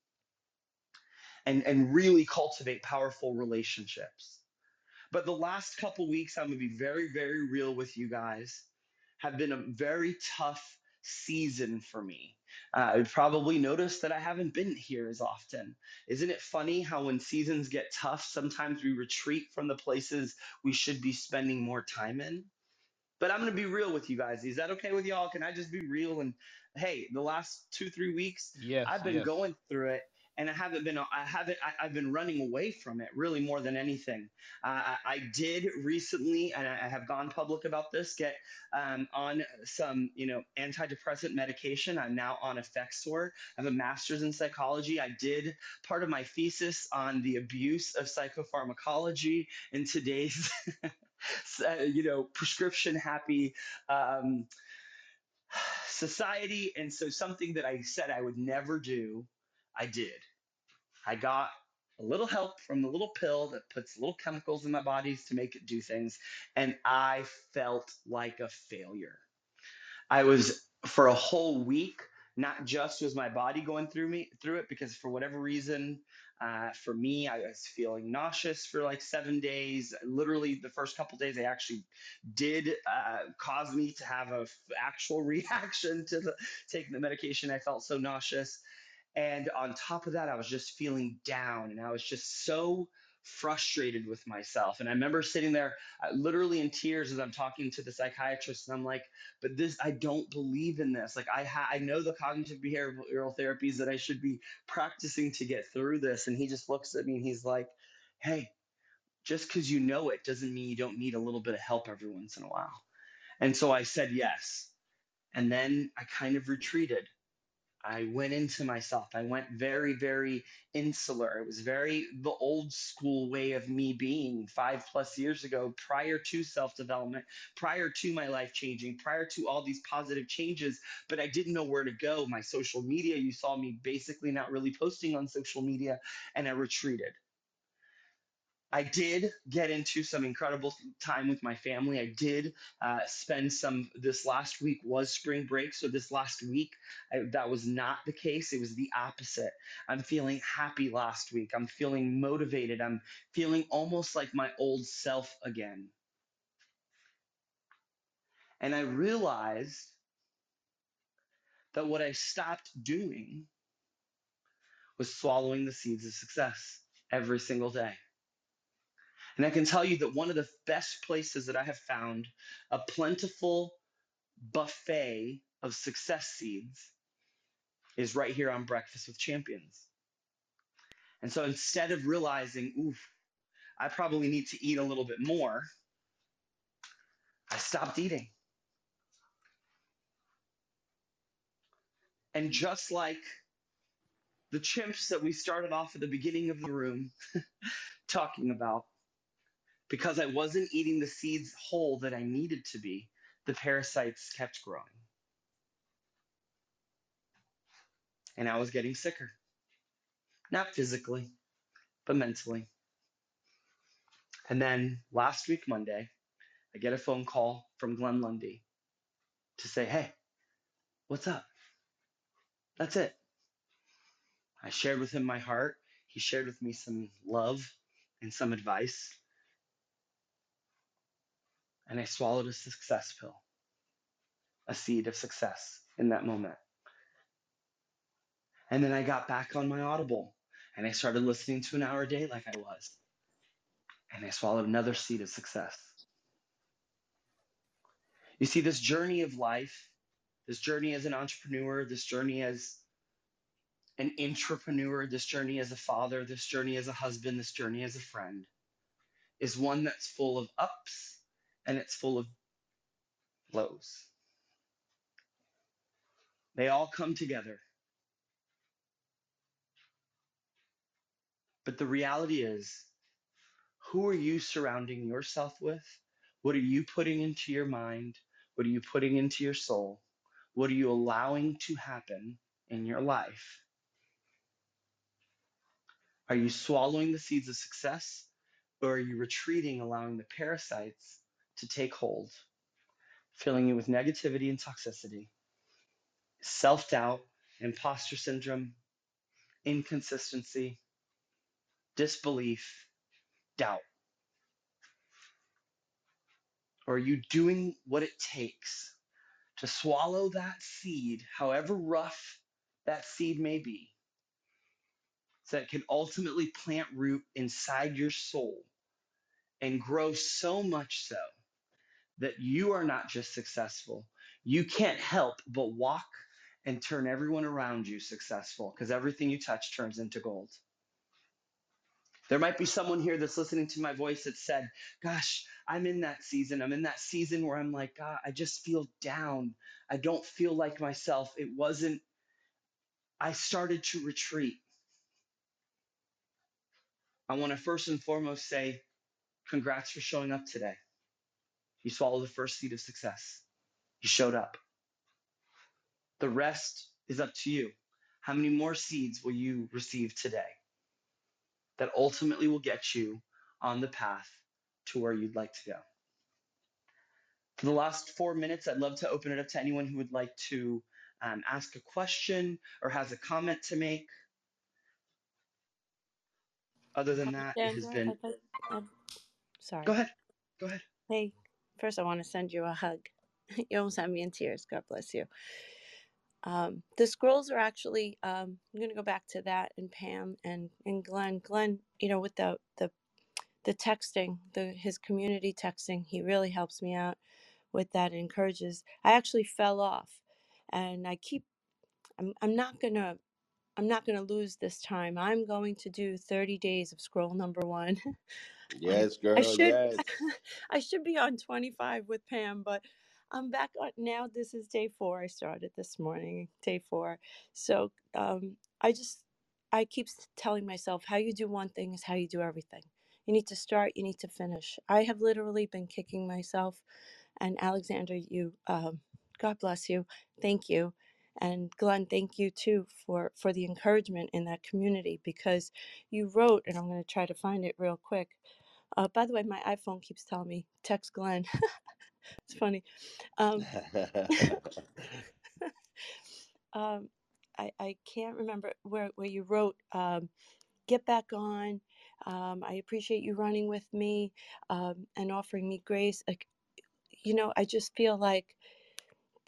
and, and really cultivate powerful relationships. But the last couple weeks, I'm going to be very, very real with you guys, have been a very tough season for me. Uh, I've probably noticed that I haven't been here as often. Isn't it funny how when seasons get tough, sometimes we retreat from the places we should be spending more time in? But I'm going to be real with you guys. Is that okay with y'all? Can I just be real? And hey, the last two, three weeks, Yes, I've been yes. going through it and I haven't been, I haven't, I, I've been running away from it really more than anything. Uh, I, I did recently, and I I have gone public about this, get um, on some, you know, antidepressant medication. I'm now on Effexor. I have a master's in psychology. I did part of my thesis on the abuse of psychopharmacology in today's, <laughs> you know, prescription happy um, society. And so something that I said I would never do, I did. I got a little help from the little pill that puts little chemicals in my bodies to make it do things. And I felt like a failure. I was for a whole week. Not just was my body going through me through it because for whatever reason, uh, for me, I was feeling nauseous for like seven days. Literally, the first couple days, they actually did uh, cause me to have a f- actual <laughs> reaction to the taking the medication. I felt so nauseous, and on top of that, I was just feeling down, and I was just so frustrated with myself. And I remember sitting there uh, literally in tears as I'm talking to the psychiatrist, and I'm like, but this, I don't believe in this. Like, I, ha- I know the cognitive behavioral therapies that I should be practicing to get through this. And he just looks at me and he's like, hey, just because you know it doesn't mean you don't need a little bit of help every once in a while. And so I said yes. And then I kind of retreated. I went into myself. I went very, very insular. It was very the old school way of me being five plus years ago, prior to self development, prior to my life changing, prior to all these positive changes. But I didn't know where to go. My social media, you saw me basically not really posting on social media, and I retreated. I did get into some incredible time with my family. I did uh, spend some. This last week was spring break, so this last week I, that was not the case. It was the opposite. I'm feeling happy last week. I'm feeling motivated. I'm feeling almost like my old self again. And I realized that what I stopped doing was swallowing the seeds of success every single day. And I can tell you that one of the best places that I have found a plentiful buffet of success seeds is right here on Breakfast with Champions. And so instead of realizing, oof, I probably need to eat a little bit more, I stopped eating. And just like the chimps that we started off at the beginning of the room <laughs> talking about, because I wasn't eating the seeds whole that I needed to be, the parasites kept growing. And I was getting sicker. Not physically, but mentally. And then last week, Monday, I get a phone call from Glenn Lundy to say, hey, what's up? That's it. I shared with him my heart. He shared with me some love and some advice and I swallowed a success pill, a seed of success in that moment. And then I got back on my Audible and I started listening to an hour a day like I was. And I swallowed another seed of success. You see, this journey of life, this journey as an entrepreneur, this journey as an entrepreneur, this journey as a father, this journey as a husband, this journey as a friend, is one that's full of ups and it's full of lows. They all come together. But the reality is, who are you surrounding yourself with? What are you putting into your mind? What are you putting into your soul? What are you allowing to happen in your life? Are you swallowing the seeds of success or are you retreating, allowing the parasites to take hold, filling you with negativity and toxicity, self doubt, imposter syndrome, inconsistency, disbelief, doubt? Or are you doing what it takes to swallow that seed, however rough that seed may be, so that it can ultimately plant root inside your soul and grow so much so that you are not just successful. You can't help but walk and turn everyone around you successful because everything you touch turns into gold. There might be someone here that's listening to my voice that said, Gosh, I'm in that season. I'm in that season where I'm like, God, I just feel down. I don't feel like myself. It wasn't, I started to retreat. I want to first and foremost say, Congrats for showing up today. You swallowed the first seed of success. You showed up. The rest is up to you. How many more seeds will you receive today that ultimately will get you on the path to where you'd like to go? For the last four minutes, I'd love to open it up to anyone who would like to um, ask a question or has a comment to make. Other than that, it has been. sorry. Go ahead. Go ahead. Hey, First, I want to send you a hug. <laughs> You almost had me in tears. God bless you. Um, the scrolls are actually. Um, I'm going to go back to that and Pam and and Glenn. Glenn, you know, with the the the texting, the his community texting. He really helps me out with that. encourages. I actually fell off, and I keep. I'm. I'm not gonna. I'm not gonna lose this time. I'm going to do 30 days of scroll number one. <laughs> I Yes, I girl. should Yes. <laughs> I should be on 25 with Pam, but I'm back on now. This is day four. I started this morning, day four. So um, I just I keep telling myself how you do one thing is how you do everything. You need to start, you need to finish. I have literally been kicking myself. And Alexander, you, um, God bless you. Thank you. And Glenn, thank you too for for the encouragement in that community because you wrote, and I'm going to try to find it real quick. Uh, by the way, my iPhone keeps telling me text Glenn. <laughs> it's funny. Um, <laughs> <laughs> um, I I can't remember where where you wrote. Um, get back on. Um, I appreciate you running with me um, and offering me grace. Like, you know, I just feel like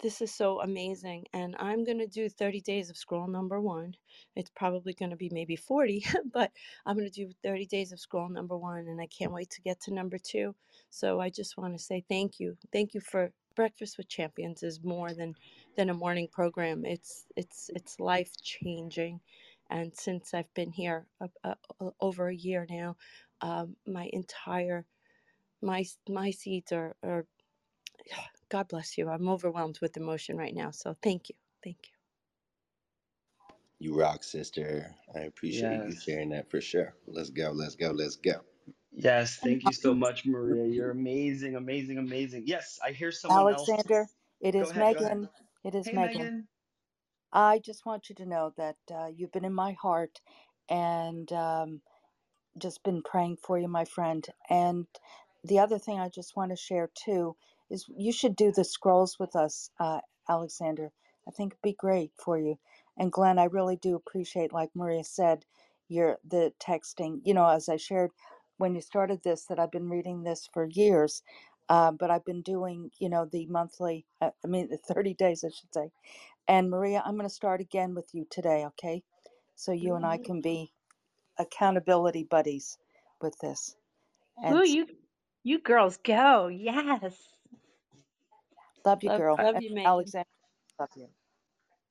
this is so amazing. And I'm going to do 30 days of scroll number one. It's probably going to be maybe 40, <laughs> but I'm going to do 30 days of scroll number one. And I can't wait to get to number two. So I just want to say thank you. Thank you for Breakfast with Champions is more than than a morning program. It's it's it's life changing. And since I've been here uh, uh, over a year now, um, my entire my my seeds are, are God bless you. I'm overwhelmed with emotion right now. So thank you. Thank you. You rock, sister. I appreciate you sharing that for sure. Let's go. Let's go. Let's go. Yes, thank you so much, Maria. You're amazing, amazing, amazing. Yes, I hear someone else. Alexander, it Go is ahead. Megan. It is Hey, Megan. Megan. I just want you to know that uh, you've been in my heart and um, just been praying for you, my friend. And the other thing I just want to share too is you should do the scrolls with us, uh, Alexander. I think it'd be great for you. And Glenn, I really do appreciate, like Maria said, your the texting. You know, as I shared when you started this, that I've been reading this for years, uh, but I've been doing, you know, the monthly. Uh, I mean, the thirty days, I should say. And Maria, I'm going to start again with you today, okay? So you and I can be accountability buddies with this. And Ooh, you you girls go. Yes. Love you, Love girl. love you, Megan. Alexander, love you.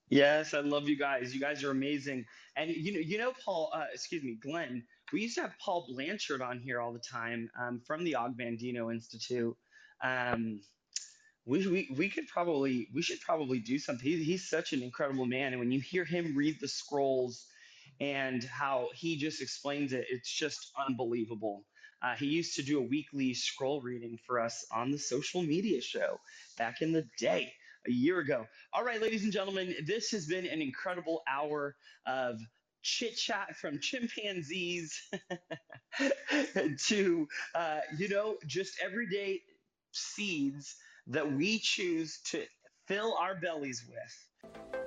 Yes, I love you guys. You guys are amazing. And you know, you know, Paul. Uh, excuse me, Glenn. We used to have Paul Blanchard on here all the time um, from the Og Mandino Institute. Um, we, we we could probably we should probably do something. He, he's such an incredible man, and when you hear him read the scrolls and how he just explains it, it's just unbelievable. Uh, he used to do a weekly scroll reading for us on the social media show back in the day, a year ago. All right, ladies and gentlemen, this has been an incredible hour of chit chat from chimpanzees <laughs> to, uh, you know, just everyday seeds that we choose to fill our bellies with.